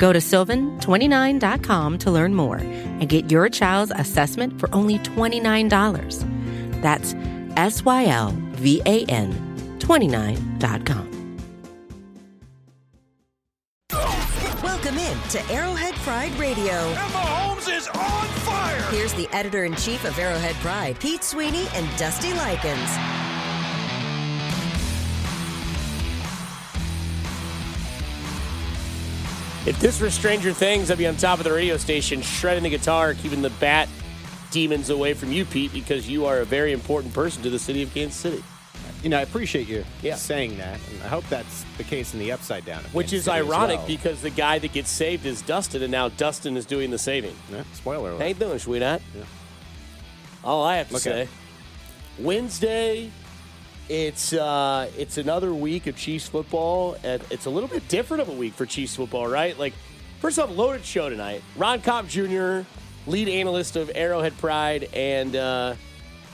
Go to sylvan29.com to learn more and get your child's assessment for only $29. That's S Y L V A N 29.com. Welcome in to Arrowhead Pride Radio. Mahomes is on fire. Here's the editor in chief of Arrowhead Pride, Pete Sweeney and Dusty Likins. If this were Stranger Things, I'd be on top of the radio station, shredding the guitar, keeping the bat demons away from you, Pete, because you are a very important person to the city of Kansas City. You know, I appreciate you Yeah. saying that, and I hope that's the case in the upside down. Which is ironic well. because the guy that gets saved is Dustin, and now Dustin is doing the saving. Yeah, spoiler alert. You doing, sweetheart? All I have to Look say, Wednesday, it's uh, it's another week of Chiefs football, and it's a little bit different of a week for Chiefs football, right? Like, first off, loaded show tonight. Ron Kopp Jr., lead analyst of Arrowhead Pride, and uh,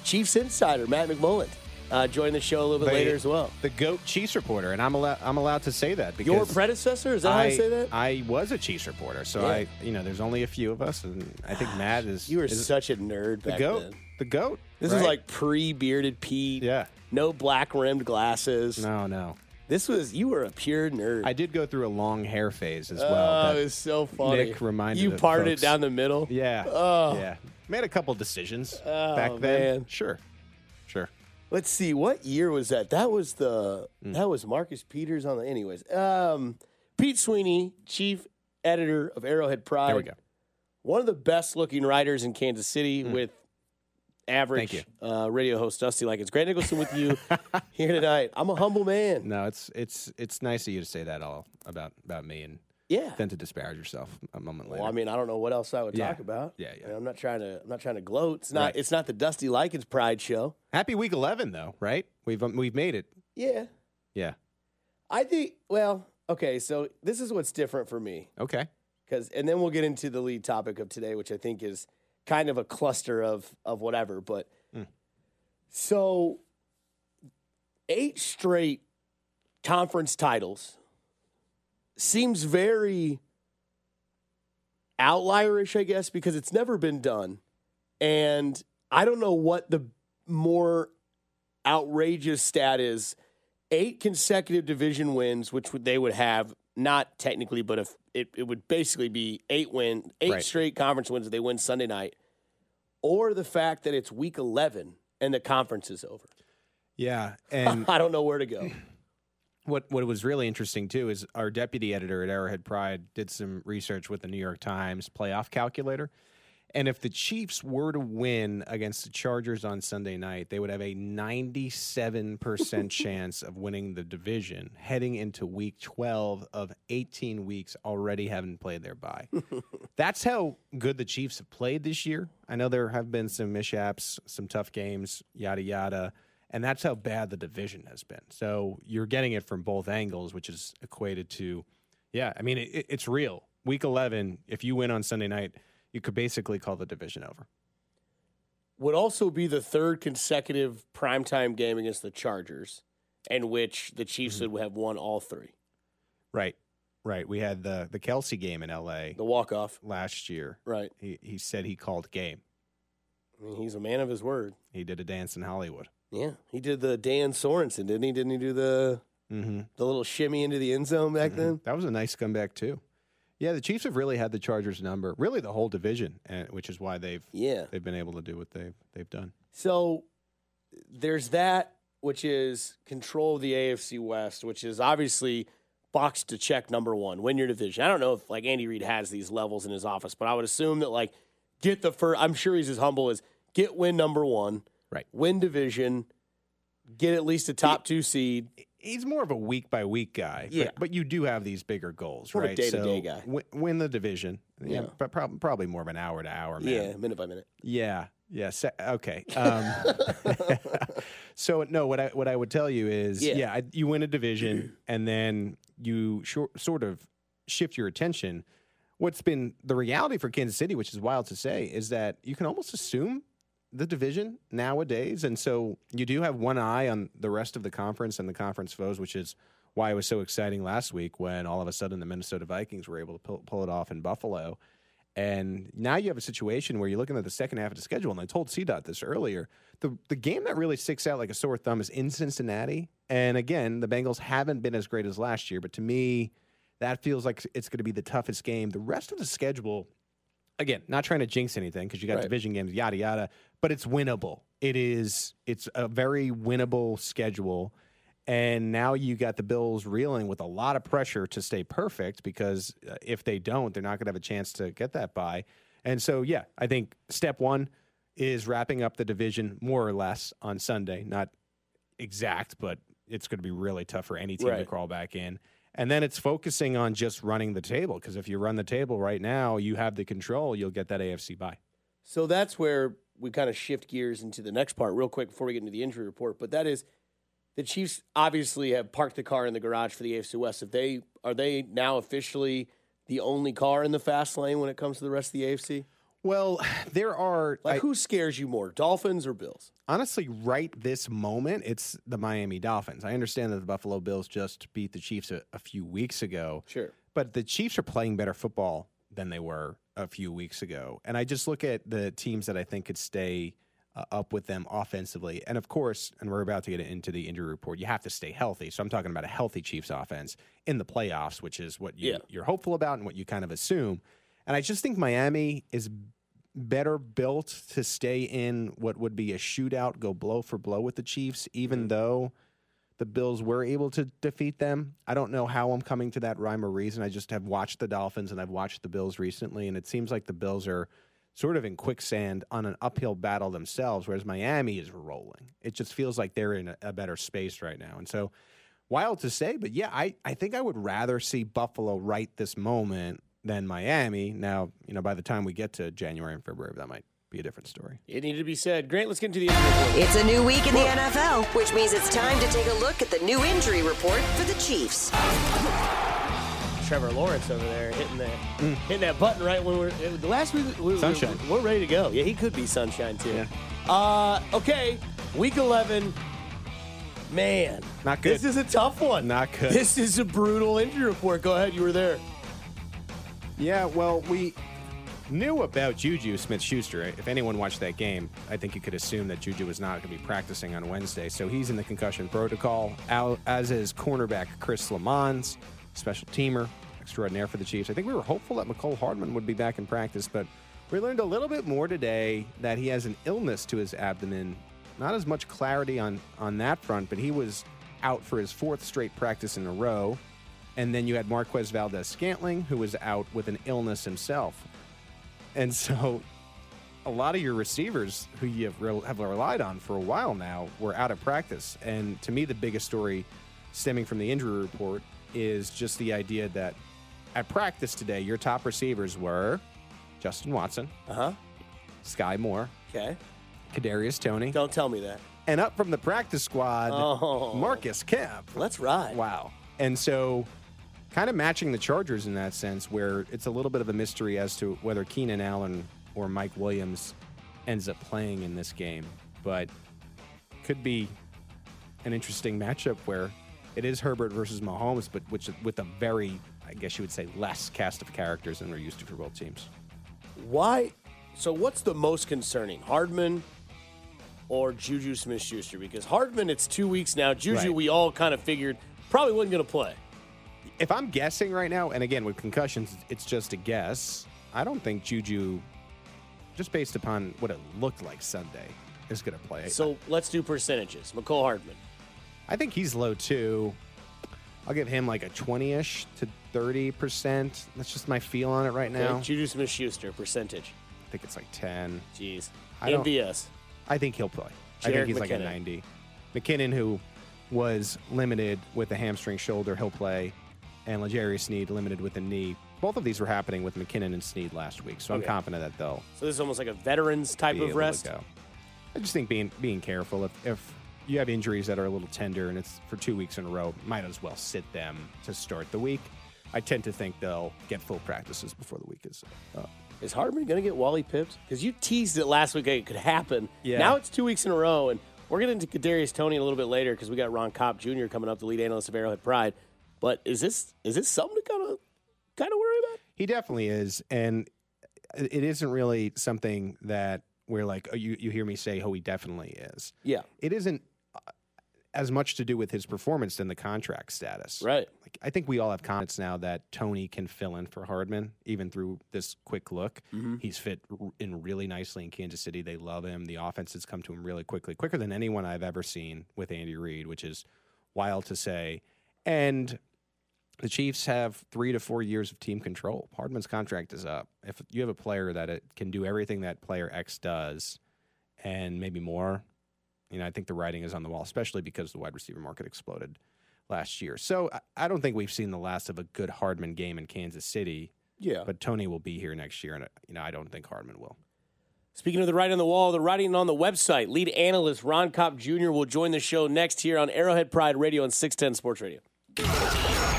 Chiefs insider Matt McMullen uh, joined the show a little bit later as well. The goat Chiefs reporter, and I'm allowed. I'm allowed to say that because Your predecessor is that how I, I say that? I was a Chiefs reporter, so Yeah. I, you know, there's only a few of us, and I think Matt is. you were is such a nerd the back goat. then. The goat. This is like pre-bearded Pete. Yeah. No black rimmed glasses. No, no. This was you were a pure nerd. I did go through a long hair phase as well. Oh, that- it was so funny. Nick reminded you parted folks. down the middle. yeah. Oh. Yeah. Made a couple decisions Oh, back then. man. Sure. Sure. Let's see, what year was that? That was the Hmm. that was Marcus Peters on the. Anyways, um, Pete Sweeney, chief editor of Arrowhead Pride. There we go. One of the best looking writers in Kansas City with average. Uh, radio host Dusty like it's Grant Nicholson with you here tonight. I'm a humble man. No, it's it's it's nice of you to say that all about about me and Yeah. then to disparage yourself a moment later. Well, I mean, I don't know what else I would Yeah. talk about. Yeah, yeah. I mean, I'm not trying to. I'm not trying to gloat. It's not. Right. It's not the Dusty Likins Pride show. Happy week 11 though, right? We've um, we've made it. Yeah. Yeah. I think. Well, okay. So this is what's different for me. Okay. because and then we'll get into the lead topic of today, which I think is kind of a cluster of of whatever. But hmm. so eight straight conference titles seems very outlierish, I guess, because it's never been done, and I don't know what the more outrageous stat is. Eight consecutive division wins, which they would have, not technically, but if it, it would basically be eight win, eight Right. straight conference wins if they win Sunday night, or the fact that it's week eleven and the conference is over. Yeah, and I don't know where to go. what what was really interesting too is our deputy editor at Arrowhead Pride did some research with the New York Times playoff calculator. And if the Chiefs were to win against the Chargers on Sunday night, they would have a 97% chance of winning the division heading into week 12 of 18 weeks already having played their bye. That's how good the Chiefs have played this year. I know there have been some mishaps, some tough games, yada, yada. And that's how bad the division has been. So you're getting it from both angles, which is equated to, yeah, I mean, it, it's real. Week 11, if you win on Sunday night, you could basically call the division over. Would also be the third consecutive primetime game against the Chargers, in which the Chiefs would have won all three. Right. Right. We had the, the Kelce game in LA The walk off, last year. right? He, he said he called game. I mean, he's a man of his word. He did a dance in Hollywood. Yeah, he did the Dan Sorensen, didn't he? Didn't he do the Mm-hmm. the little shimmy into the end zone back then? That was a nice comeback, too. Yeah, the Chiefs have really had the Chargers number, really the whole division, and, which is why they've Yeah. they've been able to do what they've they've done. So there's that, which is control of the AFC West, which is obviously box to check number one, win your division. I don't know if like Andy Reid has these levels in his office, but I would assume that like get the first. I'm sure he's as humble as get win number one, Right. win division, get at least a top two seed. He's more of a week by week guy. Yeah. But, but you do have these bigger goals, More right? day-to-day So guy. wi- win the division. Yeah. Yeah. But prob- probably more of an hour to hour man. Yeah, minute by minute. Yeah. Yeah. Se- okay. Um, so no, what I what I would tell you is, Yeah. yeah, I, you win a division, and then you shor- sort of shift your attention. What's been the reality for Kansas City, which is wild to say, is that you can almost assume the division nowadays, and so you do have one eye on the rest of the conference and the conference foes, which is why it was so exciting last week when all of a sudden the Minnesota Vikings were able to pull, pull it off in Buffalo. And now you have a situation where you're looking at the second half of the schedule, and I told CDOT this earlier. The the game that really sticks out like a sore thumb is in Cincinnati. And again, the Bengals haven't been as great as last year, but to me, that feels like it's going to be the toughest game. The rest of the schedule, again, not trying to jinx anything because you got Right. division games, yada yada, but it's winnable. It is it's a very winnable schedule. And now you got the Bills reeling with a lot of pressure to stay perfect because uh, if they don't, they're not going to have a chance to get that bye. And so, yeah, I think step one is wrapping up the division more or less on Sunday. Not exact, but it's going to be really tough for any team to crawl back in. And then it's focusing on just running the table because if you run the table right now, you have the control, you'll get that AFC bye. So that's where we kind of shift gears into the next part, real quick, before we get into the injury report. But that is the Chiefs obviously have parked the car in the garage for the AFC West. If they are they now officially the only car in the fast lane when it comes to the rest of the AFC? Well, there are Like I- who scares you more, Dolphins or Bills? honestly, right this moment, it's the Miami Dolphins. I understand that the Buffalo Bills just beat the Chiefs a, a few weeks ago, Sure. but the Chiefs are playing better football than they were a few weeks ago. And I just look at the teams that I think could stay uh, up with them offensively. And of course, and we're about to get into the injury report, you have to stay healthy. So I'm talking about a healthy Chiefs offense in the playoffs, which is what you, Yeah. you're hopeful about and what you kind of assume. And I just think Miami is better built to stay in what would be a shootout, go blow for blow with the Chiefs, even mm-hmm. though the Bills were able to defeat them. I don't know how I'm coming to that rhyme or reason. I just have watched the Dolphins and I've watched the Bills recently, and it seems like the Bills are sort of in quicksand on an uphill battle themselves, whereas Miami is rolling. It just feels like they're in a, a better space right now. And so, wild to say, but yeah, I, I think I would rather see Buffalo right this moment than Miami. Now, you know, by the time we get to January and February, that might be a different story. It needed to be said. Grant, let's get into the injury report. It's a new week in the NFL, which means it's time to take a look at the new injury report for the Chiefs. Trevor Lawrence over there hitting that hitting that button right when we're the last week. We, we- Sunshine. We're, ready to go. Yeah, he could be sunshine too. Yeah. Uh, okay, week eleven. Man, Not good. This is a tough one. Not good. This is a brutal injury report. Go ahead. You were there. Yeah, well, we knew about Juju Smith Schuster. If anyone watched that game, I think you could assume that Juju was not going to be practicing on Wednesday. So he's in the concussion protocol, as is cornerback Chris Lammons, special teamer extraordinaire for the Chiefs. I think we were hopeful that Mecole Hardman would be back in practice, but we learned a little bit more today that he has an illness to his abdomen. Not as much clarity on, on that front, but he was out for his fourth straight practice in a row. And then you had Marquez Valdes Scantling, who was out with an illness himself. And so a lot of your receivers who you have, re- have relied on for a while now were out of practice. And to me, the biggest story stemming from the injury report is just the idea that at practice today, your top receivers were Justin Watson, Uh huh. Skyy Moore, Okay. Kadarius Toney, Don't tell me that. and up from the practice squad, Oh. Marcus Kemp. Let's ride. Wow. And so, kind of matching the Chargers in that sense, where it's a little bit of a mystery as to whether Keenan Allen or Mike Williams ends up playing in this game. But could be an interesting matchup where it is Herbert versus Mahomes, but which with a very, I guess you would say, less cast of characters than we're used to for both teams. Why? So, what's the most concerning, Hardman or Juju Smith Schuster? Because Hardman, it's two weeks now. Juju, Right. we all kind of figured probably wasn't going to play. If I'm guessing right now, and again with concussions, it's just a guess. I don't think Juju, just based upon what it looked like Sunday, is going to play. So, let's do percentages. Mecole Hardman. I think he's low too. I'll give him like a 20 ish to 30%. That's just my feel on it right now. Okay, Juju Smith Schuster, percentage. I think it's like 10. Jeez. I MVS. I think he'll play. I think he's like a 90. McKinnon, who was limited with a hamstring shoulder. He'll play. And L'Jarius Sneed limited with a knee. Both of these were happening with McKinnon and Sneed last week, so I'm Okay. confident that they'll So this is almost like a veterans type of rest. I just think being being careful. If, if you have injuries that are a little tender and it's for two weeks in a row, might as well sit them to start the week. I tend to think they'll get full practices before the week is up. Is Hardman going to get Wally pipped? Because you teased it last week it could happen. Yeah. Now it's two weeks in a row, and we're getting into Kadarius Toney a little bit later because we got Ron Kopp Jr. coming up, the lead analyst of Arrowhead Pride. But is this is this something to kind of kind of worry about? He definitely is, and it isn't really something that we're like. Oh, you you hear me say, "Oh, he definitely is." Yeah. It isn't uh, as much to do with his performance than the contract status. Right. Like, I think we all have confidence now that Toney can fill in for Hardman, even through this quick look. He's fit in really nicely in Kansas City. They love him. The offense has come to him really quickly, quicker than anyone I've ever seen with Andy Reid, which is wild to say. And the Chiefs have three to four years of team control. Hardman's contract is up. If you have a player that it can do everything that player X does, and maybe more, you know, I think the writing is on the wall, especially because the wide receiver market exploded last year. So I- don't think we've seen the last of a good Hardman game in Kansas City. Yeah. But Toney will be here next year, and you know I don't think Hardman will. Speaking of the writing on the wall, the writing on the website, lead analyst Ron Kopp Jr. will join the show next here on Arrowhead Pride Radio and 610 Sports Radio.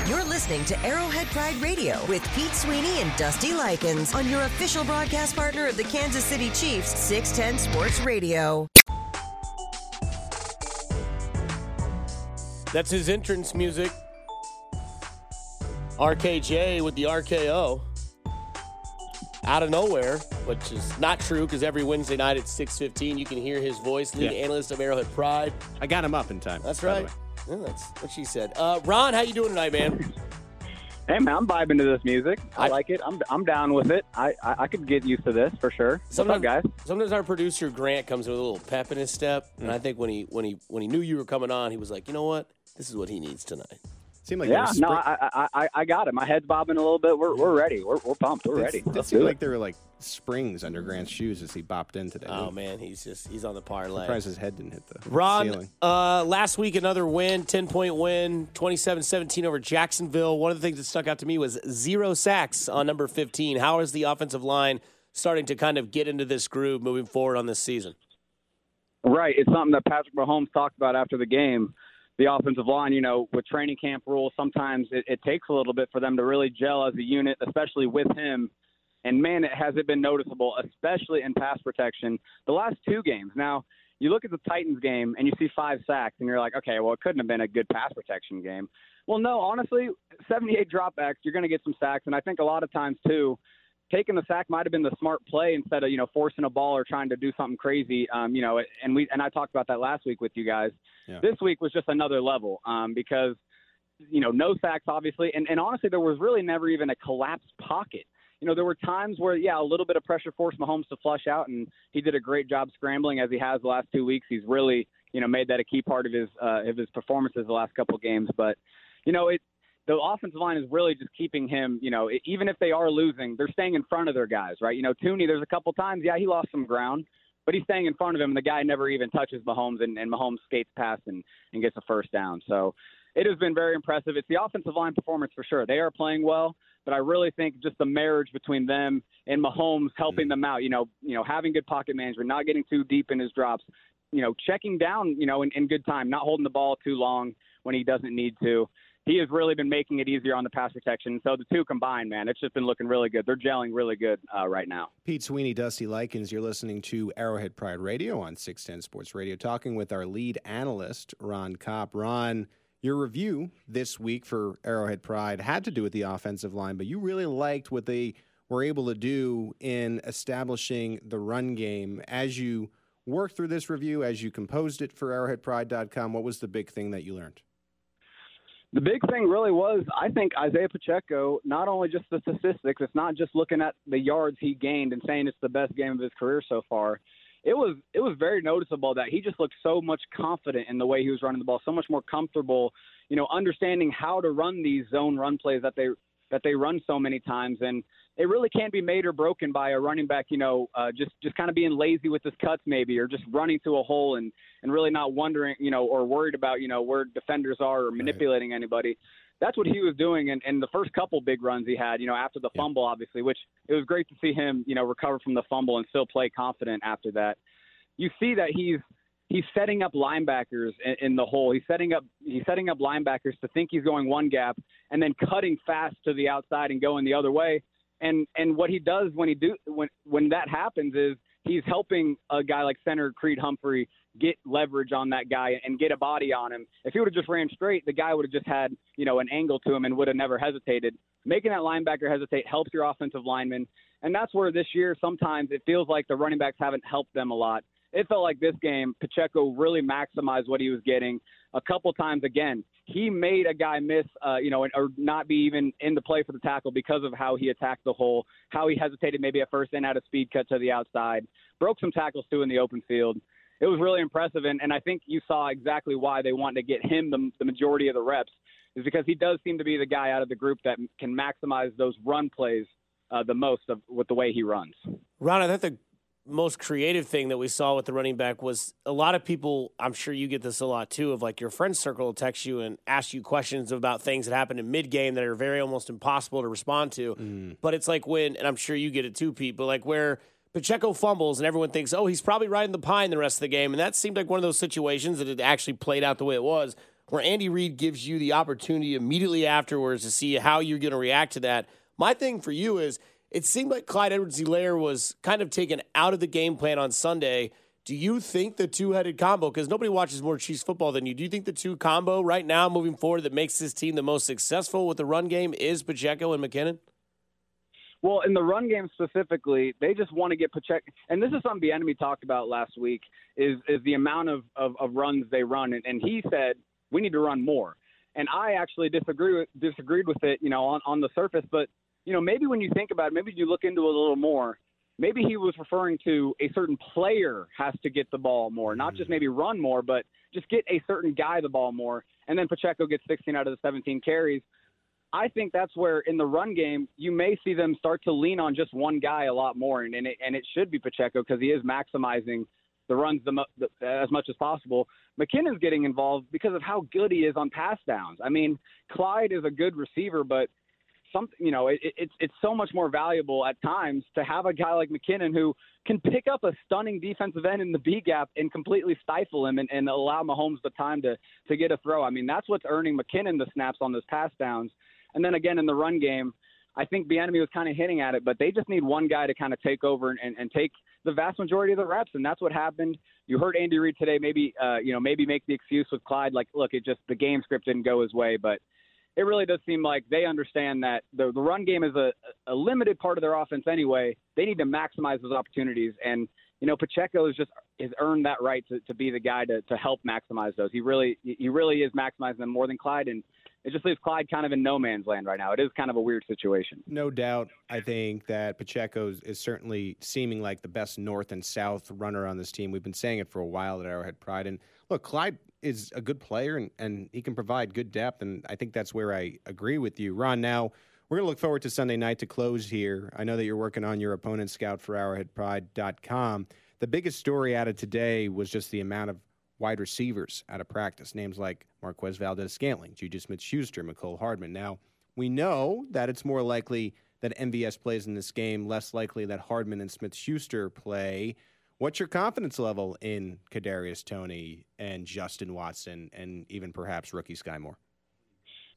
You're listening to Arrowhead Pride Radio with Pete Sweeney and Dusty Likins on your official broadcast partner of the Kansas City Chiefs, 610 Sports Radio. That's his entrance music. RKJ with the RKO. Out of nowhere, which is not true because every Wednesday night at 6.15 you can hear his voice, lead Yeah. analyst of Arrowhead Pride. I got him up in time. That's by the right. Yeah, that's what she said. Uh, Ron, how you doing tonight, man? Hey man, I'm vibing to this music. I, I- like it. I'm I'm down with it. I, I I could get used to this for sure. What's up, guys? Sometimes our producer Grant comes with a little pep in his step, and. I think when he when he when he knew you were coming on, he was like, you know what, this is what he needs tonight. Seemed like Yeah, was no, I, I I I got it. My head's bobbing a little bit. We're we're ready. We're we're pumped. We're ready. It Let's seemed like it. there were like springs under Grant's shoes as he bopped in today. Oh man, he's just he's on the parlay. Surprised his head didn't hit the Ron, ceiling. uh, last week another win, 10 point win, 27 17 over Jacksonville. One of the things that stuck out to me was zero sacks on number 15. How is the offensive line starting to kind of get into this groove moving forward on this season? Right. It's something that Patrick Mahomes talked about after the game. The offensive line, you know, with training camp rules, sometimes it, it takes a little bit for them to really gel as a unit, especially with him. And man, it has it been noticeable, especially in pass protection. The last two games. Now, you look at the Titans game and you see five sacks, and you're like, okay, well, it couldn't have been a good pass protection game. Well, no, honestly, 78 dropbacks, you're going to get some sacks. And I think a lot of times, too, taking the sack might have been the smart play instead of you know forcing a ball or trying to do something crazy. Um, you know, and we and I talked about that last week with you guys. Yeah. This week was just another level um, because you know no sacks obviously, and and honestly there was really never even a collapsed pocket. You know, there were times where, yeah, a little bit of pressure forced Mahomes to flush out, and he did a great job scrambling as he has the last two weeks. He's really, you know, made that a key part of his uh, of his performances the last couple of games. But, you know, it the offensive line is really just keeping him, you know, even if they are losing, they're staying in front of their guys, right? You know, Thuney, there's a couple times, yeah, he lost some ground, but he's staying in front of him, and the guy never even touches Mahomes, and, and Mahomes skates past and, and gets a first down. So it has been very impressive. It's the offensive line performance for sure. They are playing well, but I really think just the marriage between them and Mahomes helping mm-hmm. them out, you know, you know, having good pocket management, not getting too deep in his drops, you know, checking down, you know, in, in good time, not holding the ball too long when he doesn't need to he has really been making it easier on the pass protection. So the two combined, man, it's just been looking really good. They're gelling really good uh, right now. Pete Sweeney, Dusty Likins, you're listening to Arrowhead Pride Radio on 610 Sports Radio, talking with our lead analyst, Ron Kopp. Ron, your review this week for Arrowhead Pride had to do with the offensive line, but you really liked what they were able to do in establishing the run game. As you worked through this review, as you composed it for arrowheadpride.com, what was the big thing that you learned? The big thing really was, I think Isaiah Pacheco, not only just the statistics, it's not just looking at the yards he gained and saying it's the best game of his career so far. It was it was very noticeable that he just looked so much confident in the way he was running the ball, so much more comfortable, you know, understanding how to run these zone run plays that they that they run so many times. And it really can be made or broken by a running back, you know, uh, just just kind of being lazy with his cuts maybe, or just running through a hole and and really not wondering, you know, or worried about, you know, where defenders are or manipulating right. anybody. That's what he was doing, and, and the first couple big runs he had, you know, after the fumble, obviously, which it was great to see him, you know, recover from the fumble and still play confident after that. You see that he's he's setting up linebackers in, in the hole. He's setting up he's setting up linebackers to think he's going one gap and then cutting fast to the outside and going the other way and and what he does when he do when when that happens is he's helping a guy like center Creed Humphrey get leverage on that guy and get a body on him. If he would have just ran straight, the guy would have just had, you know, an angle to him and would have never hesitated. Making that linebacker hesitate helps your offensive lineman. And that's where this year sometimes it feels like the running backs haven't helped them a lot. It felt like this game, Pacheco really maximized what he was getting a couple times again he made a guy miss, uh, you know, or not be even in the play for the tackle because of how he attacked the hole, how he hesitated maybe at first and had a speed cut to the outside, broke some tackles too in the open field. It was really impressive, and, and I think you saw exactly why they wanted to get him the, the majority of the reps, is because he does seem to be the guy out of the group that can maximize those run plays uh, the most of with the way he runs. Ron, I thought the most creative thing that we saw with the running back was a lot of people, I'm sure you get this a lot too, of like your friend circle will text you and ask you questions about things that happened in mid game that are very almost impossible to respond to. Mm. But it's like when, and I'm sure you get it too, Pete, but like where Pacheco fumbles and everyone thinks, oh, he's probably riding the pine the rest of the game. And that seemed like one of those situations that it actually played out the way it was, where Andy Reid gives you the opportunity immediately afterwards to see how you're going to react to that. My thing for you is, it seemed like Clyde Edwards-Helaire was kind of taken out of the game plan on Sunday. Do you think the two headed combo, because nobody watches more Chiefs football than you, do you think the two combo right now moving forward that makes this team the most successful with the run game is Pacheco and McKinnon? Well, in the run game specifically, they just want to get Pacheco, and this is something Bieniemy talked about last week, is is the amount of, of, of runs they run, and, and he said we need to run more, and I actually disagree disagreed with it, you know, on, on the surface, but you know, maybe when you think about it, maybe you look into it a little more. Maybe he was referring to a certain player has to get the ball more, not just mm-hmm. maybe run more, but just get a certain guy the ball more. And then Pacheco gets 16 out of the 17 carries. I think that's where in the run game you may see them start to lean on just one guy a lot more, and, and it and it should be Pacheco because he is maximizing the runs the, the, as much as possible. McKinnon's getting involved because of how good he is on pass downs. I mean, Clyde is a good receiver, but something you know it, it's it's so much more valuable at times to have a guy like McKinnon who can pick up a stunning defensive end in the B gap and completely stifle him and, and allow Mahomes the time to to get a throw. I mean that's what's earning McKinnon the snaps on those pass downs. And then again in the run game, I think Bieniemy was kind of hitting at it, but they just need one guy to kind of take over and, and, and take the vast majority of the reps, and that's what happened. You heard Andy Reid today, maybe uh, you know maybe make the excuse with Clyde, like look, it just the game script didn't go his way, but it really does seem like they understand that the, the run game is a, a limited part of their offense anyway. They need to maximize those opportunities. And, you know, Pacheco has just has earned that right to, to be the guy to, to help maximize those. He really he really is maximizing them more than Clyde and it just leaves Clyde kind of in no man's land right now. It is kind of a weird situation. No doubt. I think that Pacheco is certainly seeming like the best north and south runner on this team. We've been saying it for a while at Arrowhead Pride. And look, Clyde is a good player and, and he can provide good depth. And I think that's where I agree with you. Ron, now we're going to look forward to Sunday night to close here. I know that you're working on your opponent scout for arrowheadpride.com. The biggest story out of today was just the amount of wide receivers out of practice. Names like Marquez Valdes Scantling, Juju Smith Schuster, Mecole Hardman. Now, we know that it's more likely that MVS plays in this game, less likely that Hardman and Smith Schuster play. What's your confidence level in Kadarius Toney and Justin Watson and even perhaps rookie Skyy Moore?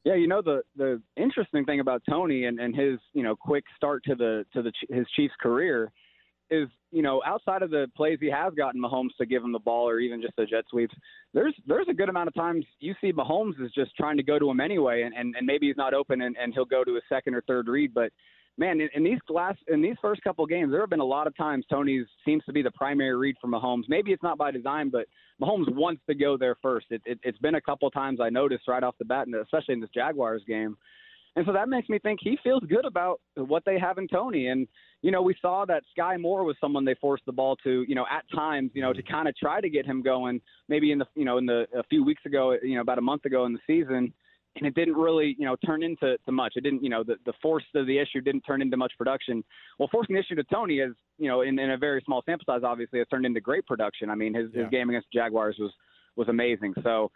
Yeah, you know the the interesting thing about Toney and, and his you know quick start to the to the his Chiefs career is you know outside of the plays he has gotten Mahomes to give him the ball or even just the jet sweeps, there's there's a good amount of times you see Mahomes is just trying to go to him anyway, and and, and maybe he's not open and, and he'll go to a second or third read, but man, in, in these last in these first couple games, there have been a lot of times Toney seems to be the primary read for Mahomes. Maybe it's not by design, but Mahomes wants to go there first. It, it, it's been a couple times I noticed right off the bat, and especially in this Jaguars game. And so that makes me think he feels good about what they have in Toney. And, you know, we saw that Skyy Moore was someone they forced the ball to, you know, at times, you know, to kind of try to get him going maybe in the, you know, in the, a few weeks ago, you know, about a month ago in the season and it didn't really, you know, turn into to much. It didn't, you know, the, the force of the issue didn't turn into much production. Well, forcing the issue to Toney is, you know, in, in a very small sample size, obviously, has turned into great production. I mean, his, Yeah. his game against the Jaguars was was amazing. So,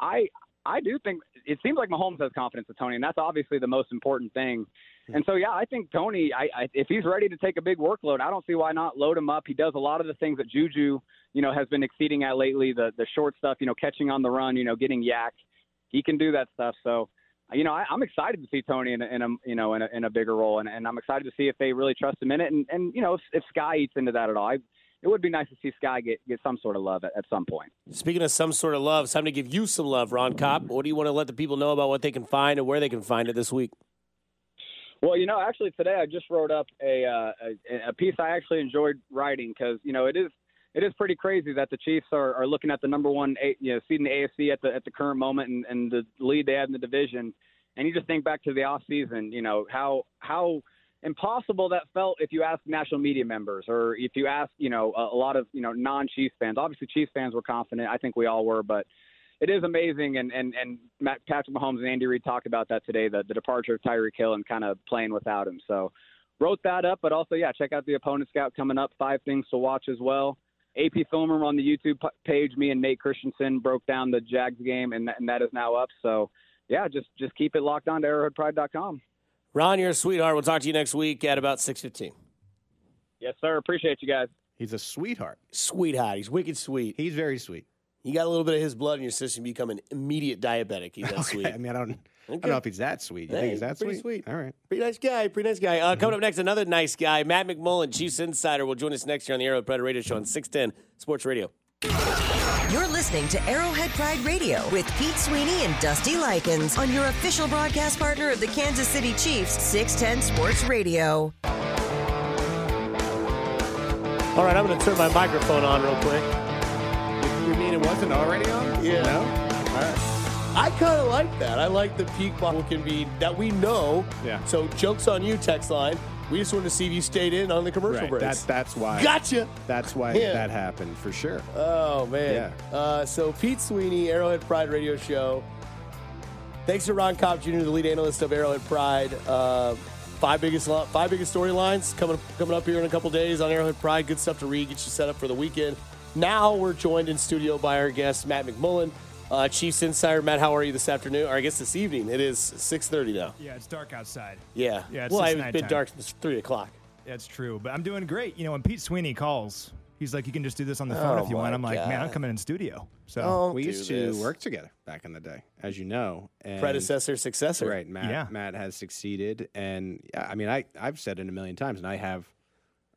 I I do think it seems like Mahomes has confidence in Toney, and that's obviously the most important thing. And so, yeah, I think Toney, I, I, if he's ready to take a big workload, I don't see why not load him up. He does a lot of the things that Juju, you know, has been exceeding at lately. The the short stuff, you know, catching on the run, you know, getting YAC. He can do that stuff. So, you know, I, I'm excited to see Toney in a, in a you know in a, in a bigger role, and, and I'm excited to see if they really trust him in it, and and you know if, if Skyy eats into that at all. I, it would be nice to see Skyy get, get some sort of love at, at some point. Speaking of some sort of love, it's time to give you some love, Ron Kopp. What do you want to let the people know about what they can find and where they can find it this week? Well, you know, actually today I just wrote up a uh, a, a piece I actually enjoyed writing because you know it is it is pretty crazy that the Chiefs are, are looking at the number one you know seed in the AFC at the at the current moment and, and the lead they have in the division, and you just think back to the off season, you know how how impossible that felt if you ask national media members or if you ask you know a, a lot of you know non Chiefs fans. Obviously, Chiefs fans were confident. I think we all were, but it is amazing, and and and Matt, Patrick Mahomes and Andy Reid talked about that today, the, the departure of Tyreek Hill and kind of playing without him. So wrote that up, but also yeah, check out the opponent scout coming up. Five things to watch as well. AP Filmer on the YouTube page. Me and Nate Christensen broke down the Jags game, and that, and that is now up. So yeah, just just keep it locked on to ArrowheadPride.com. Ron, you're a sweetheart. We'll talk to you next week at about six fifteen. Yes, sir. Appreciate you guys. He's a sweetheart. Sweetheart, he's wicked sweet. He's very sweet. You got a little bit of his blood in your system, you become an immediate diabetic. He's that Okay, sweet. I mean, I don't, I don't know if he's that sweet. You Hey, think he's that pretty sweet? sweet. All right. Pretty nice guy. Pretty nice guy. Uh, coming up next, another nice guy, Matt McMullen, Chiefs Insider, will join us next year on the Arrowhead Predator Radio Show on 610 Sports Radio. You're listening to Arrowhead Pride Radio with Pete Sweeney and Dusty Likins on your official broadcast partner of the Kansas City Chiefs, 610 Sports Radio. All right, I'm going to turn my microphone on real quick. It wasn't already on? Yeah. No? All right. I kind of like that. I like the peak bottle can be that we know. Yeah. So jokes on you, text line. We just wanted to see if you stayed in on the commercial Right. breaks. That's, that's why. gotcha. That's why Yeah. that happened for sure. Oh man. Uh, so Pete Sweeney, Arrowhead Pride Radio Show. Thanks to Ron Kopp Jr., the lead analyst of Arrowhead Pride. Uh, five biggest five biggest storylines coming coming up here in a couple days on Arrowhead Pride. Good stuff to read. Get you set up for the weekend. Now we're joined in studio by our guest Matt McMullen, uh, Chiefs Insider. Matt, how are you this afternoon? Or I guess this evening. It is six thirty now. Yeah, it's dark outside. Yeah. Yeah, it's well, just it's been dark since three o'clock. That's true, but I'm doing great. You know, when Pete Sweeney calls, he's like, "You can just do this on the phone Oh if you want." I'm like, "Man, I'm coming in studio." So Don't we used to this. work together back in the day, as you know. And Predecessor, successor. Right, Matt. Yeah. Matt has succeeded, and I mean, I I've said it a million times, and I have,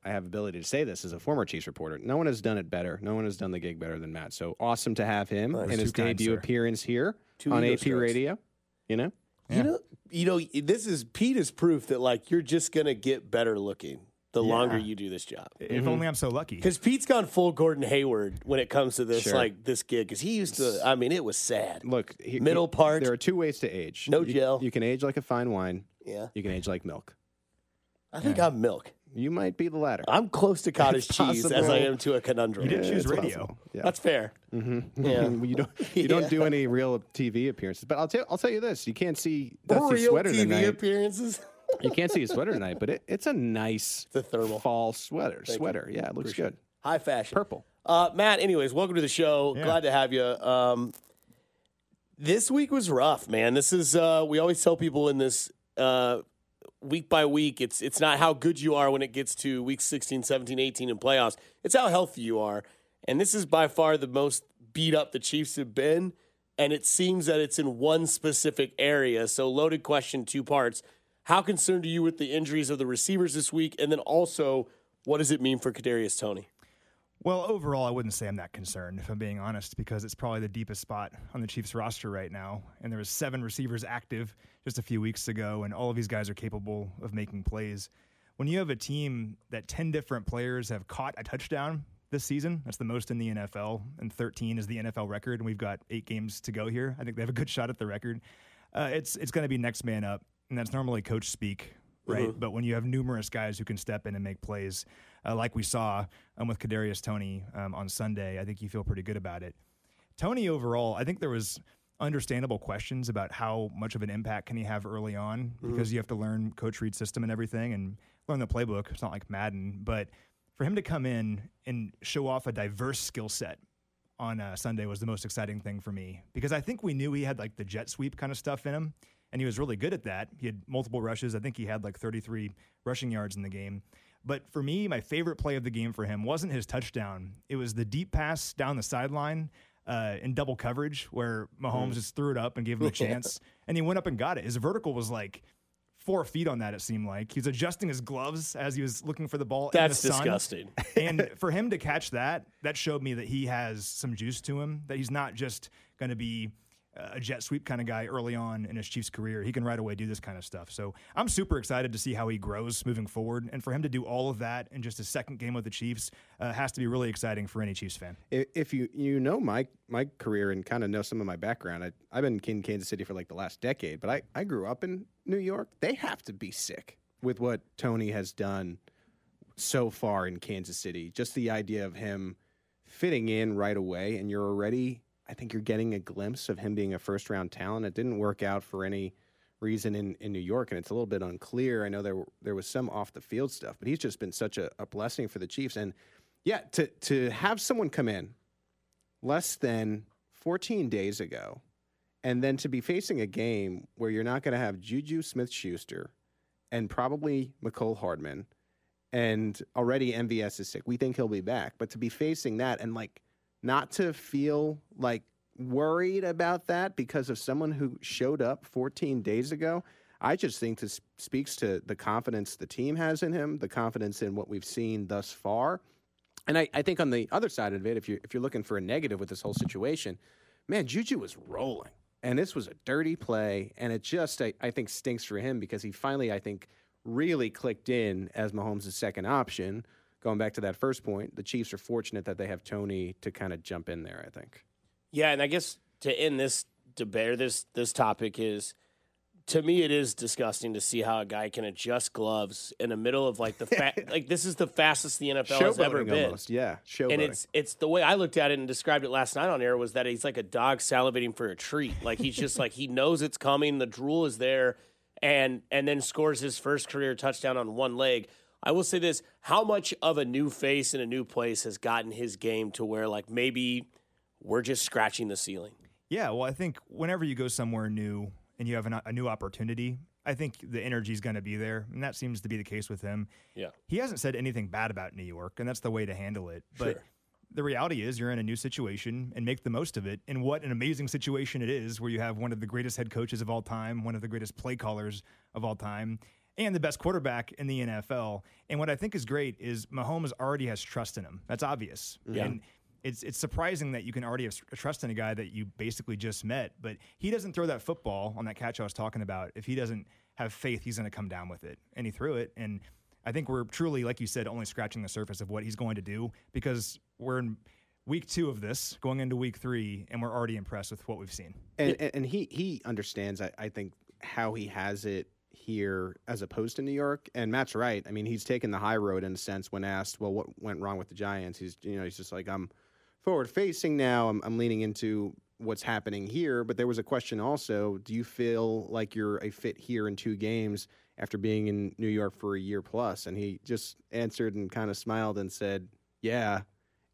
I have ability to say this as a former Chiefs reporter. No one has done it better. No one has done the gig better than Matt. So awesome to have him Nice. in his Too kind, debut sir. appearance here Two on AP strokes. Radio. You know, You know, you know, this is Pete is proof that like you're just gonna get better looking the longer you do this job. if mm-hmm. only I'm so lucky. Because Pete's gone full Gordon Hayward when it comes to this Sure. like this gig. Because he used to, I mean, it was sad. look, he- Middle he- part. There are two ways to age. No You- gel. You can age like a fine wine. Yeah, You can age like milk. I think I'm milk. You might be the latter. I'm close to cottage It's cheese as I am to a conundrum. You didn't choose it's radio. Yeah. That's fair. Mm-hmm. Yeah. you don't you don't do any real TV appearances. But I'll tell I'll tell you this: you can't see Dusty's Real sweater TV tonight. appearances. You can't see his sweater tonight, but it, it's a nice The thermal. fall sweater. Thank you. sweater, yeah, it looks good. High fashion. Purple. Uh, Matt, anyways, welcome to the show. Yeah. Glad to have you. Um, this week was rough, man. This is uh, we always tell people in this uh, week by week, it's it's not how good you are when it gets to week 16, 17, 18 in playoffs. It's how healthy you are. And this is by far the most beat up the Chiefs have been. And it seems that it's in one specific area. So loaded question, two parts. How concerned are you with the injuries of the receivers this week? And then also, what does it mean for Kadarius Toney? Well, overall, I wouldn't say I'm that concerned, if I'm being honest, because it's probably the deepest spot on the Chiefs roster right now. And there was seven receivers active just a few weeks ago, and all of these guys are capable of making plays. When you have a team that 10 different players have caught a touchdown this season, that's the most in the NFL, and 13 is the NFL record, and we've got eight games to go here. I think they have a good shot at the record. Uh, it's it's going to be next man up, and that's normally coach speak, right? But when you have numerous guys who can step in and make plays, uh, like we saw um, with Kadarius Toney um, on Sunday, I think you feel pretty good about it. Toney overall, I think there was understandable questions about how much of an impact can he have early on because you have to learn Coach Reid's system and everything and learn the playbook. It's not like Madden, but for him to come in and show off a diverse skill set on uh, Sunday was the most exciting thing for me because I think we knew he had like the jet sweep kind of stuff in him, and he was really good at that. He had multiple rushes. I think he had like 33 rushing yards in the game. But for me, my favorite play of the game for him wasn't his touchdown. It was the deep pass down the sideline uh, in double coverage where Mahomes just threw it up and gave him a chance, and he went up and got it. His vertical was like four feet on that. It seemed like he was adjusting his gloves as he was looking for the ball. That's in the sun. disgusting. and for him to catch that, that showed me that he has some juice to him. That he's not just going to be a jet sweep kind of guy early on in his Chiefs career. He can right away do this kind of stuff. So I'm super excited to see how he grows moving forward. And for him to do all of that in just his second game with the Chiefs uh, has to be really exciting for any Chiefs fan. If you you know my my career and kind of know some of my background, I, I've been in Kansas City for like the last decade, but I, I grew up in New York. They have to be sick with what Toney has done so far in Kansas City. Just the idea of him fitting in right away, and you're already, I think you're getting a glimpse of him being a first round talent. It didn't work out for any reason in, in New York, and it's a little bit unclear. I know there there was some off the field stuff, but he's just been such a, a blessing for the Chiefs. And yeah, to to have someone come in less than 14 days ago, and then to be facing a game where you're not going to have Juju Smith Schuster and probably Mecole Hardman, and already MVS is sick. We think he'll be back, but to be facing that and like not to feel like worried about that because of someone who showed up 14 days ago. I just think this speaks to the confidence the team has in him, the confidence in what we've seen thus far. And I, I think on the other side of it, if you're if you're looking for a negative with this whole situation, man, Juju was rolling. And this was a dirty play. And it just I, I think stinks for him because he finally, I think, really clicked in as Mahomes' second option. Going back to that first point, the Chiefs are fortunate that they have Toney to kind of jump in there, I think. Yeah, and I guess to end this debate, this this topic is to me it is disgusting to see how a guy can adjust gloves in the middle of like the fa- like this is the fastest the NFL has ever been. almost. Yeah. Showboating. And it's it's the way I looked at it and described it last night on air was that he's like a dog salivating for a treat. Like he's just like he knows it's coming, the drool is there, and and then scores his first career touchdown on one leg. I will say this: how much of a new face in a new place has gotten his game to where like maybe we're just scratching the ceiling. Yeah, well, I think whenever you go somewhere new and you have an, a new opportunity, I think the energy is going to be there, and that seems to be the case with him. Yeah. He hasn't said anything bad about New York, and that's the way to handle it. But Sure. the reality is, you're in a new situation and make the most of it. And what an amazing situation it is, where you have one of the greatest head coaches of all time, one of the greatest play callers of all time, and the best quarterback in the NFL. And what I think is great is Mahomes already has trust in him. That's obvious. Yeah. And it's it's surprising that you can already have trust in a guy that you basically just met, but he doesn't throw that football on that catch I was talking about if he doesn't have faith he's going to come down with it, and he threw it. And I think we're truly, like you said, only scratching the surface of what he's going to do because we're in week two of this, going into week three, and we're already impressed with what we've seen. and, and and he he understands I, I think how he has it here as opposed to New York. And Matt's right. I mean he's taken the high road in a sense when asked well what went wrong with the Giants? He's you know he's just like I'm forward facing now. I'm, I'm leaning into what's happening here. But there was a question also do you feel like you're a fit here in two games after being in New York for a year plus? and he just answered and kind of smiled and said yeah.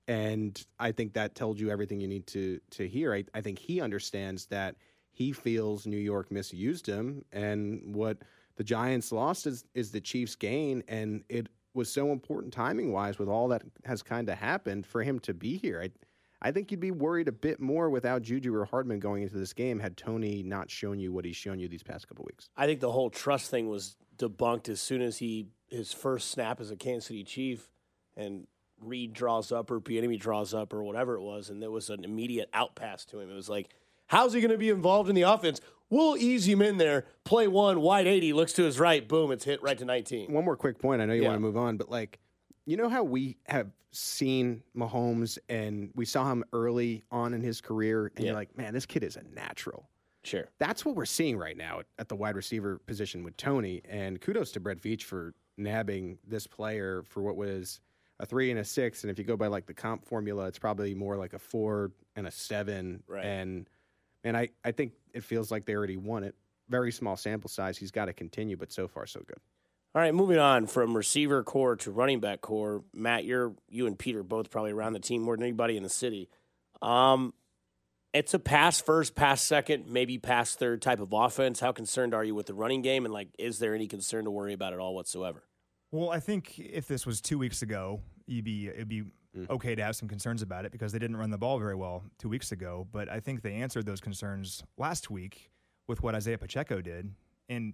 And I think that tells you everything you need to to hear. I, I think he understands that he feels New York misused him, and what the Giants lost is is the Chiefs' gain, and it was so important timing wise with all that has kind of happened for him to be here. I I think you'd be worried a bit more without Juju or Hardman going into this game had Toney not shown you what he's shown you these past couple weeks. I think the whole trust thing was debunked as soon as he his first snap as a Kansas City Chief and Reid draws up or Bieniemy draws up or whatever it was, and there was an immediate out pass to him. It was like, how's he going to be involved in the offense? We'll ease him in there. Play one, wide eighty, looks to his right, boom, it's hit right to nineteen. One more quick point. I know you Yeah. want to move on, but like, you know how we have seen Mahomes and we saw him early on in his career, and Yeah. you're like, man, this kid is a natural. Sure. That's what we're seeing right now at, at the wide receiver position with Toney. And kudos to Brett Veach for nabbing this player for what was a three and a six. And if you go by like the comp formula, it's probably more like a four and a seven. Right. And And I, I think it feels like they already won it. Very small sample size. He's got to continue, but so far so good. All right, moving on from receiver corps to running back corps. Matt, you're you and Peter both probably around the team more than anybody in the city. Um, it's a pass first, pass second, maybe pass third type of offense. How concerned are you with the running game, and like, is there any concern to worry about at all whatsoever? Well, I think if this was two weeks ago, you'd be it'd be Mm. okay to have some concerns about it because they didn't run the ball very well two weeks ago. But I think they answered those concerns last week with what Isaiah Pacheco did. And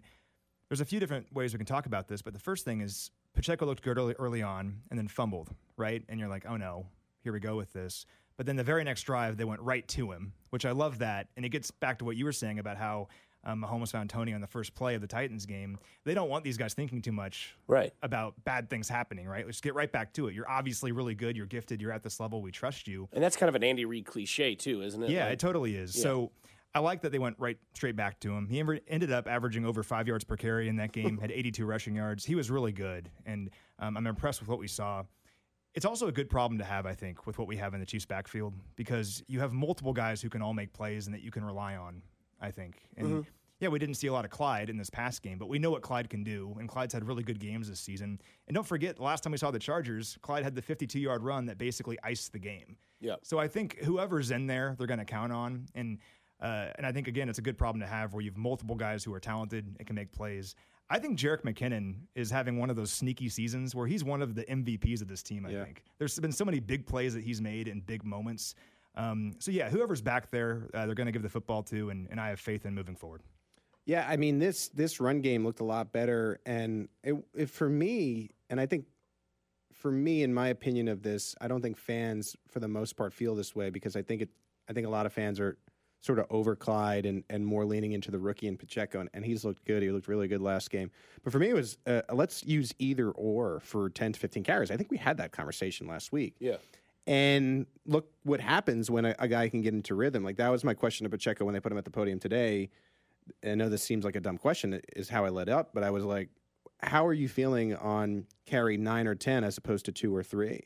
there's a few different ways we can talk about this, but the first thing is Pacheco looked good early, early on and then fumbled, right? And you're like, oh no, here we go with this. But then the very next drive, they went right to him, which I love that. And it gets back to what you were saying about how um, Mahomes found Toney on the first play of the Titans game. They don't want these guys thinking too much Right. about bad things happening, right? Let's get right back to it. You're obviously really good. You're gifted. You're at this level. We trust you. And that's kind of an Andy Reid cliche too, isn't it? Yeah, Like- it totally is. So I like that they went right straight back to him. He ever- ended up averaging over five yards per carry in that game, had 82 rushing yards. He was really good, and um, I'm impressed with what we saw. It's also a good problem to have, I think, with what we have in the Chiefs' backfield because you have multiple guys who can all make plays and that you can rely on. I think, and yeah, we didn't see a lot of Clyde in this past game, but we know what Clyde can do, and Clyde's had really good games this season. And don't forget, the last time we saw the Chargers, Clyde had the 52-yard run that basically iced the game. Yeah. So I think whoever's in there, they're going to count on, and uh, and I think again, it's a good problem to have where you have multiple guys who are talented and can make plays. I think Jerick McKinnon is having one of those sneaky seasons where he's one of the MVPs of this team. I Yeah. think there's been so many big plays that he's made in big moments. Um, so yeah, whoever's back there, uh, they're going to give the football to, and, and I have faith in moving forward. Yeah, I mean this this run game looked a lot better, and it, it, for me, and I think for me, in my opinion of this, I don't think fans for the most part feel this way because I think it. I think a lot of fans are sort of over Clyde and, and more leaning into the rookie and Pacheco, and, and he's looked good. He looked really good last game. But for me, it was uh, let's use either or for ten to fifteen carries. I think we had that conversation last week. Yeah. And look what happens when a, a guy can get into rhythm. Like that was my question to Pacheco when they put him at the podium today. I know this seems like a dumb question, is how I led up, but I was like, how are you feeling on carry nine or 10 as opposed to two or three?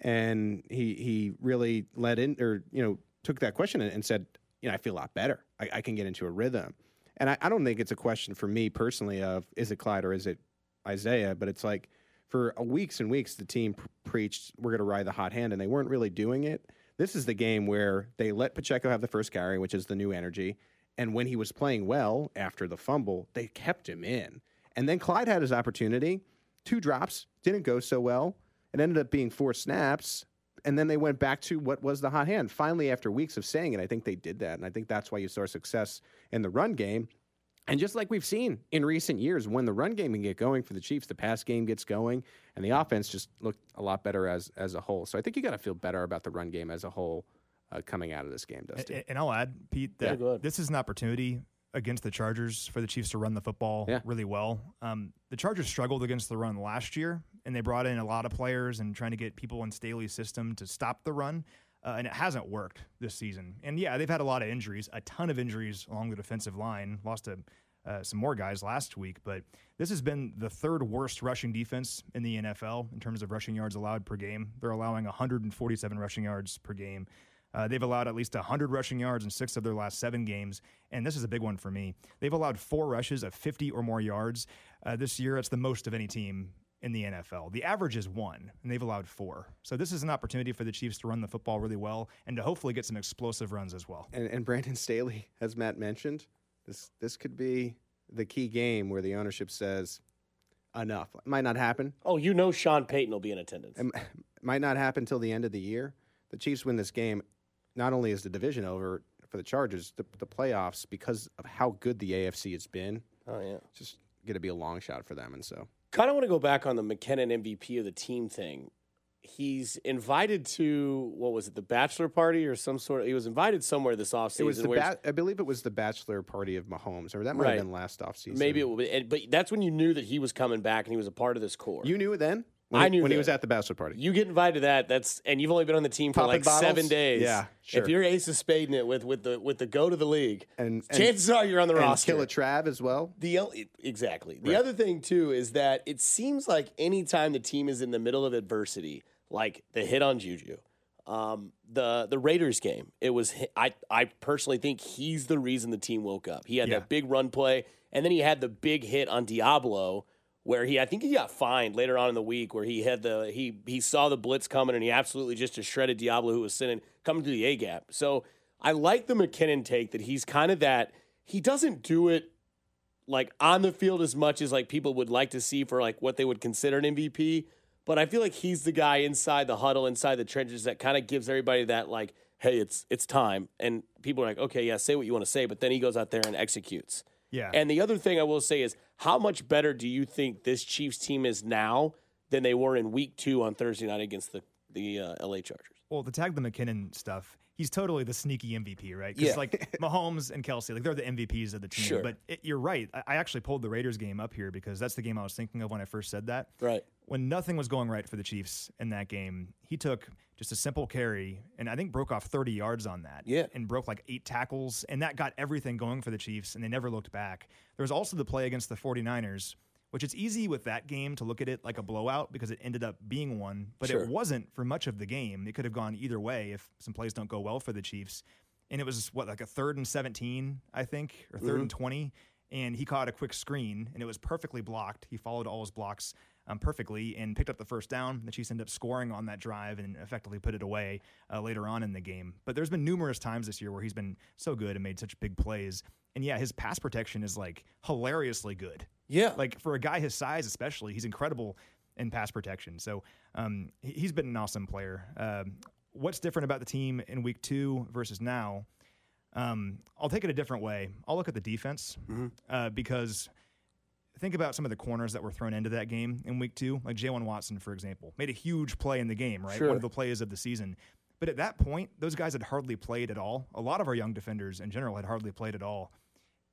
And he, he really led in or, you know, took that question and, said, you know, I feel a lot better. I, I can get into a rhythm. And I, I don't think it's a question for me personally of is it Clyde or is it Isaiah, but it's like for weeks and weeks, the team pr- preached we're going to ride the hot hand, and they weren't really doing it. This is the game where they let Pacheco have the first carry, which is the new energy. And when he was playing well after the fumble, they kept him in. And then Clyde had his opportunity. Two drops, didn't go so well. It ended up being four snaps. And then they went back to what was the hot hand. Finally, after weeks of saying it, I think they did that. And I think that's why you saw success in the run game. And just like we've seen in recent years, when the run game can get going for the Chiefs, the pass game gets going, and the offense just looked a lot better as as a whole. So I think you got to feel better about the run game as a whole uh, coming out of this game, Dusty. And, and I'll add, Pete, that go ahead. this is an opportunity against the Chargers for the Chiefs to run the football Yeah. really well. Um, the Chargers struggled against the run last year, and they brought in a lot of players and trying to get people in Staley's system to stop the run. Uh, and it hasn't worked this season. And yeah, they've had a lot of injuries, a ton of injuries along the defensive line. Lost to uh, some more guys last week, but this has been the third worst rushing defense in the NFL in terms of rushing yards allowed per game. They're allowing 147 rushing yards per game. Uh, they've allowed at least 100 rushing yards in six of their last seven games. And this is a big one for me. They've allowed four rushes of 50 or more yards uh, this year. It's the most of any team in the NFL. The average is one, and they've allowed four. So this is an opportunity for the Chiefs to run the football really well and to hopefully get some explosive runs as well. and, and Brandon Staley, as Matt mentioned, this this could be the key game where the ownership says enough. It might not happen. Oh, you know Sean Payton will be in attendance. It might not happen till the end of the year. The Chiefs win this game. Not only is the division over for the Chargers, the, the playoffs because of how good the AFC has been. oh yeah. It's just going to be a long shot for them, and so Kind of want to go back on the McKinnon MVP of the team thing. He's invited to what was it, the bachelor party or some sort of? He was invited somewhere this offseason. it was the ba- I believe it was the bachelor party of Mahomes, or that might Right. have been last offseason. maybe it and- but that's when you knew that he was coming back and he was a part of this core. you knew it then. When I he- knew when he was at the bachelor party. You get invited to that. That's and you've only been on the team for Popping like bottles? seven days. Yeah, sure. If you're ace of spading it with with the with the go to the league, And- and- chances are you're on the and roster. Kill a Trav as well. The exactly. The Right. other thing too is that it seems like anytime the team is in the middle of adversity, like the hit on Juju, Um, the the Raiders game, it was I I personally think he's the reason the team woke up. He had Yeah. that big run play, and then he had the big hit on Deablo, where he I think he got fined later on in the week, where he had the he he saw the blitz coming and he absolutely just shredded Deablo, who was sitting coming to the A gap. So I like the McKinnon take that he's kind of that. He doesn't do it like on the field as much as like people would like to see for like what they would consider an MVP. But I feel like he's the guy inside the huddle, inside the trenches that kind of gives everybody that like, hey, it's it's time. And people are like, okay, yeah, say what you want to say, but then he goes out there and executes. Yeah. And the other thing I will say is, how much better do you think this Chiefs team is now than they were in Week Two on Thursday night against the the uh, LA Chargers? Well, the tag the McKinnon stuff, he's totally the sneaky MVP, right? Because Yeah. like Mahomes and Kelce, like they're the MVPs of the team. Sure. But it, you're right. I, I actually pulled the Raiders game up here because that's the game I was thinking of when I first said that. Right. When nothing was going right for the Chiefs in that game, he took just a simple carry and I think broke off 30 yards on that. Yeah. And broke like eight tackles. And that got everything going for the Chiefs and they never looked back. There was also the play against the 49ers. Which it's easy with that game to look at it like a blowout because it ended up being one, but Sure. it wasn't for much of the game. It could have gone either way if some plays don't go well for the Chiefs. And it was what like a third and 17, I think, or 3rd and 20. And he caught a quick screen and it was perfectly blocked. He followed all his blocks um, perfectly and picked up the first down. The Chiefs ended up scoring on that drive and effectively put it away uh, later on in the game. But there's been numerous times this year where he's been so good and made such big plays. And yeah, his pass protection is like hilariously good. Yeah. Like for a guy his size, especially, he's incredible in pass protection. So um, he- he's been an awesome player. Um, what's different about the team in week two versus now? Um, I'll take it a different way. I'll look at the defense uh, because think about some of the corners that were thrown into that game in week two, like Jaylen Watson, for example, made a huge play in the game, right? Sure. One of the plays of the season. But at that point, those guys had hardly played at all. A lot of our young defenders in general had hardly played at all.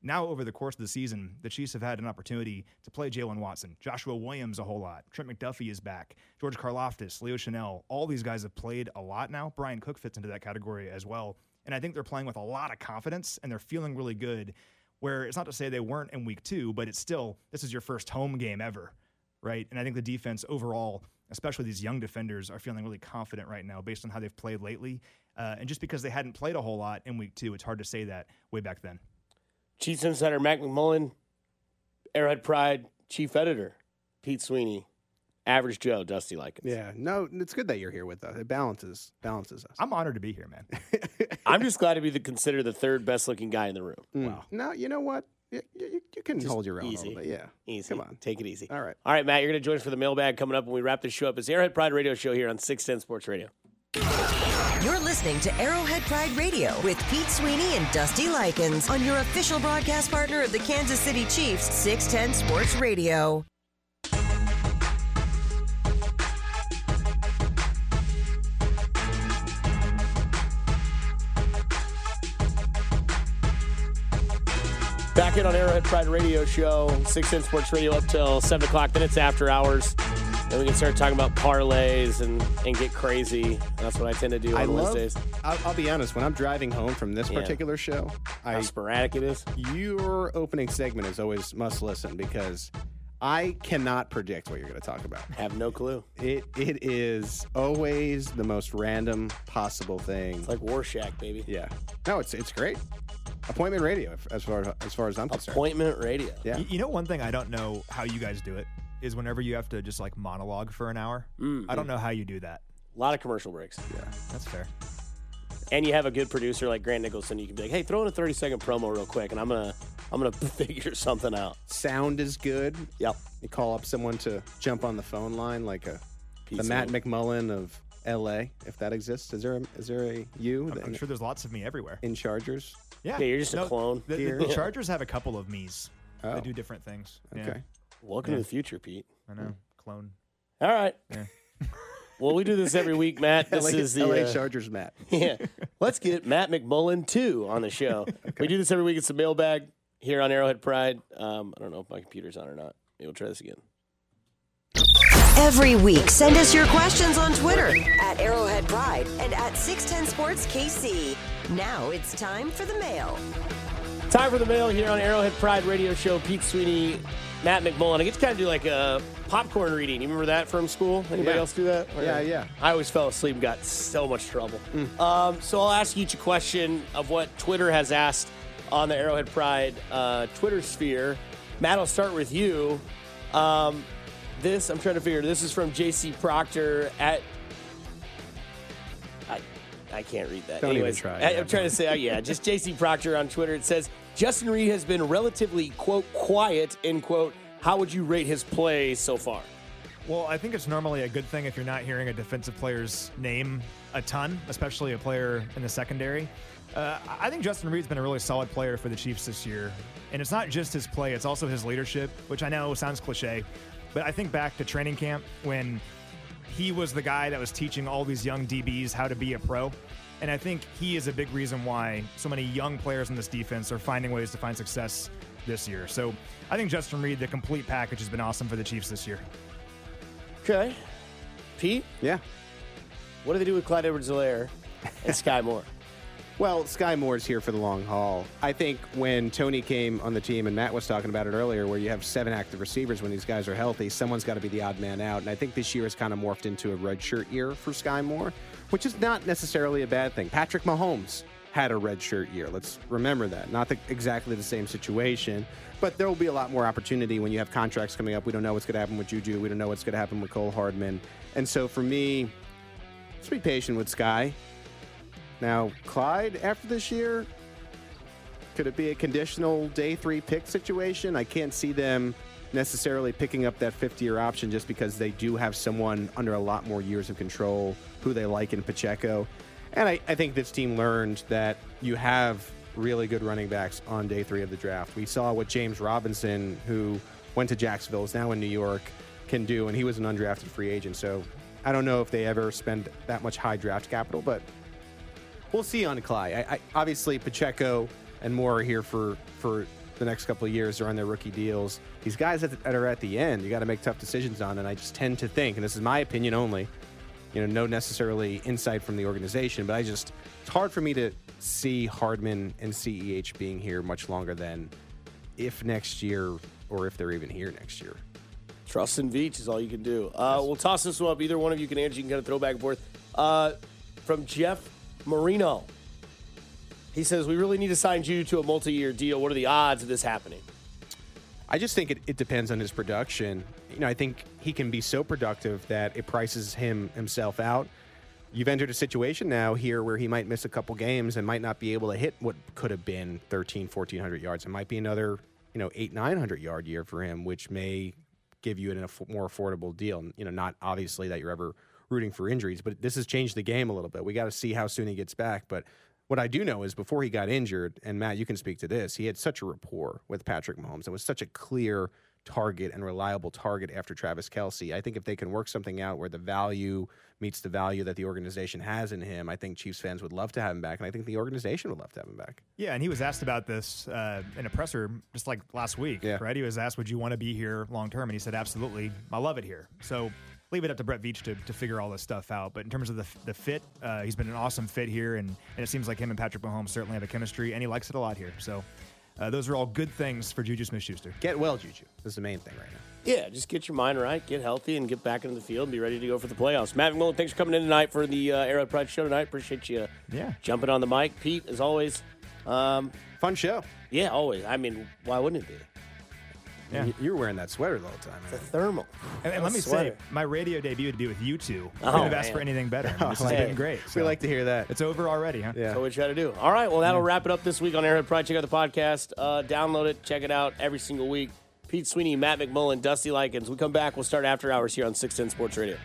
Now, over the course of the season, the Chiefs have had an opportunity to play Jaylen Watson, Joshua Williams a whole lot. Trent McDuffie is back. George Karlaftis, Leo Chenal. All these guys have played a lot now. Bryan Cook fits into that category as well. And I think they're playing with a lot of confidence and they're feeling really good. Where it's not to say they weren't in week two, but it's still, this is your first home game ever, right? And I think the defense overall, especially these young defenders, are feeling really confident right now based on how they've played lately. Uh, and just because they hadn't played a whole lot in week two, it's hard to say that way back then. Chiefs Insider Mac McMullen, Arrowhead Pride Chief Editor Pete Sweeney, Average Joe Dusty Likins. Yeah, no, it's good that you're here with us. It balances balances us. I'm honored to be here, man. I'm just glad to be the considered the third best looking guy in the room. Mm. wow. No, you know what? You, you, you can hold your own a easy. little bit. Yeah. Easy. Come on. Take it easy. All right. All right, Matt, you're going to join us for the mailbag coming up when we wrap this show up. It's the Arrowhead Pride Radio Show here on 610 Sports Radio. You're listening to Arrowhead Pride Radio with Pete Sweeney and Dusty Likins on your official broadcast partner of the Kansas City Chiefs, 610 Sports Radio. Back in on Arrowhead Pride Radio Show, 610 Sports Radio up till 7 o'clock. Then it's after hours. Then we can start talking about parlays and, and get crazy. That's what I tend to do on I love. Wednesdays. I'll, I'll be honest. When I'm driving home from this Yeah. particular show, How I sporadic it is. your opening segment is always must listen because I cannot predict what you're going to talk about. Have no clue. It it is always the most random possible thing. It's like Rorschach, baby. yeah. No, it's it's great. Appointment radio, as far as far as I'm concerned. Appointment radio. Yeah. Y- You know, one thing I don't know how you guys do it is whenever you have to just like monologue for an hour. Mm. I don't know how you do that. A lot of commercial breaks. Yeah, that's fair. And you have a good producer like Grant Nicholson. You can be like, hey, throw in a 30 second promo real quick, and I'm going to I'm gonna figure something out. Sound is good. Yep. You call up someone to jump on the phone line, like a the Matt McMullen of L.A. If that exists, is there a, is there a you I'm, I'm sure there's lots of me everywhere. in Chargers? Yeah, Yeah, you're just a clone The, the- the Chargers have a couple of me's. Oh. They do different things. Yeah, Okay. Welcome to the future, Pete. I know. Clone. All right. Yeah. well, we do this every week, Matt. This LA, is the LA uh, Chargers, Matt. yeah. Let's get Matt McMullen too on the show. We do this every week. It's a mailbag here on Arrowhead Pride. Um, I don't know if my computer's on or not. Maybe we'll try this again. Every week, send us your questions on Twitter at Arrowhead Pride and at 610 Sports KC. Now it's time for the mail. Time for the mail here on Arrowhead Pride Radio Show. Pete Sweeney, Matt McMullen. I get to kind of do like a popcorn reading. You remember that from school? Anybody Yeah. else do that? Or- Yeah, yeah. I always fell asleep and got so much trouble. Um, so I'll ask each a question of what Twitter has asked on the Arrowhead Pride uh, Twitter sphere. Matt, I'll start with you. Um, this, I'm trying to figure, this is from JC Proctor at. I, I can't read that. Don't even Anyways, try. I, am trying to say, uh, yeah, just JC Proctor on Twitter. It says Justin Reid has been relatively quote quiet end quote. How would you rate his play so far? Well, I think it's normally a good thing if you're not hearing a defensive player's name a ton, especially a player in the secondary. Uh, I think Justin Reid's been a really solid player for the Chiefs this year. And it's not just his play, it's also his leadership, which I know sounds cliche. But I think back to training camp when he was the guy that was teaching all these young DBs how to be a pro. And I think he is a big reason why so many young players in this defense are finding ways to find success this year. So I think Justin Reid, the complete package, has been awesome for the Chiefs this year. Okay. Pete, Yeah. what do they do with Clyde Edwards Helaire and Skyy Moore? Well, Skyy Moore's here for the long haul. I think when Toney came on the team, and Matt was talking about it earlier, where you have seven active receivers when these guys are healthy, someone's got to be the odd man out. And I think this year has kind of morphed into a redshirt year for Skyy Moore, which is not necessarily a bad thing. Patrick Mahomes had a red shirt year. Let's remember that. Not the, exactly the same situation, but there will be a lot more opportunity when you have contracts coming up. We don't know what's going to happen with Juju. We don't know what's going to happen with Cole Hardman. And so for me, let's be patient with Skyy. Now, Clyde, after this year, could it be a conditional day three pick situation? I can't see them necessarily picking up that 50 year option just because they do have someone under a lot more years of control who they like in Pacheco. And I, I think this team learned that you have really good running backs on day three of the draft. We saw what James Robinson, who went to Jacksonville, is now in New York, can do, and he was an undrafted free agent. So I don't know if they ever spend that much high draft capital, but we'll see on Clyde. I, I, obviously, Pacheco and Moore are here for for the next couple of years. They're on their rookie deals. These guys that, that are at the end, you got to make tough decisions on. And I just tend to think, and this is my opinion only, you know, no necessarily insight from the organization, but I just it's hard for me to see Hardman and CEH being here much longer than if next year or if they're even here next year. Trust in Veach is all you can do. Uh, we'll toss this one up. Either one of you can answer. You can kind of throw back and forth. Uh, from Jeff Marino. He says, We really need to sign you to a multi year deal. What are the odds of this happening? I just think it, it depends on his production. You know, I think he can be so productive that it prices him himself out. You've entered a situation now here where he might miss a couple games and might not be able to hit what could have been 13, 1400 yards. It might be another, you know, eight, 900 yard year for him, which may give you an, a more affordable deal. You know, not obviously that you're ever rooting for injuries, but this has changed the game a little bit. We got to see how soon he gets back. But what I do know is before he got injured, and Matt, you can speak to this, he had such a rapport with Patrick Mahomes. It was such a clear target and reliable target after Travis Kelce. I think if they can work something out where the value meets the value that the organization has in him, I think Chiefs fans would love to have him back, and I think the organization would love to have him back. Yeah, and he was asked about this uh, in a presser just like last week, Yeah. right? He was asked, "Would you want to be here long term?" And he said, "Absolutely, I love it here." So leave it up to Brett Veach to, to figure all this stuff out. But in terms of the, the fit, uh, he's been an awesome fit here, and, and it seems like him and Patrick Mahomes certainly have a chemistry, and he likes it a lot here. So uh, those are all good things for Juju Smith-Schuster. Get well, Juju. This is the main thing right now. Yeah, just get your mind right, get healthy, and get back into the field and be ready to go for the playoffs. Matt McMullen, thanks for coming in tonight for the uh, Arrowhead Pride show tonight. Appreciate you Yeah. jumping on the mic. Pete, as always. Um, Fun show. yeah, always. I mean, why wouldn't it be? Yeah. You- You were wearing that sweater the whole time. The Man. thermal. And, and let me Sweater. say, my radio debut would be with you two. Oh, Couldn't have asked man. for anything better. I mean, this has Hey. been great. We So like to hear that. it's over already, huh? Yeah. That's what we try to do. All right, well, that'll wrap it up this week on Arrowhead Pride. Check out the podcast. Uh, download it. Check it out every single week. Pete Sweeney, Matt McMullen, Dusty Likins. We come back. We'll start after hours here on 610 Sports Radio.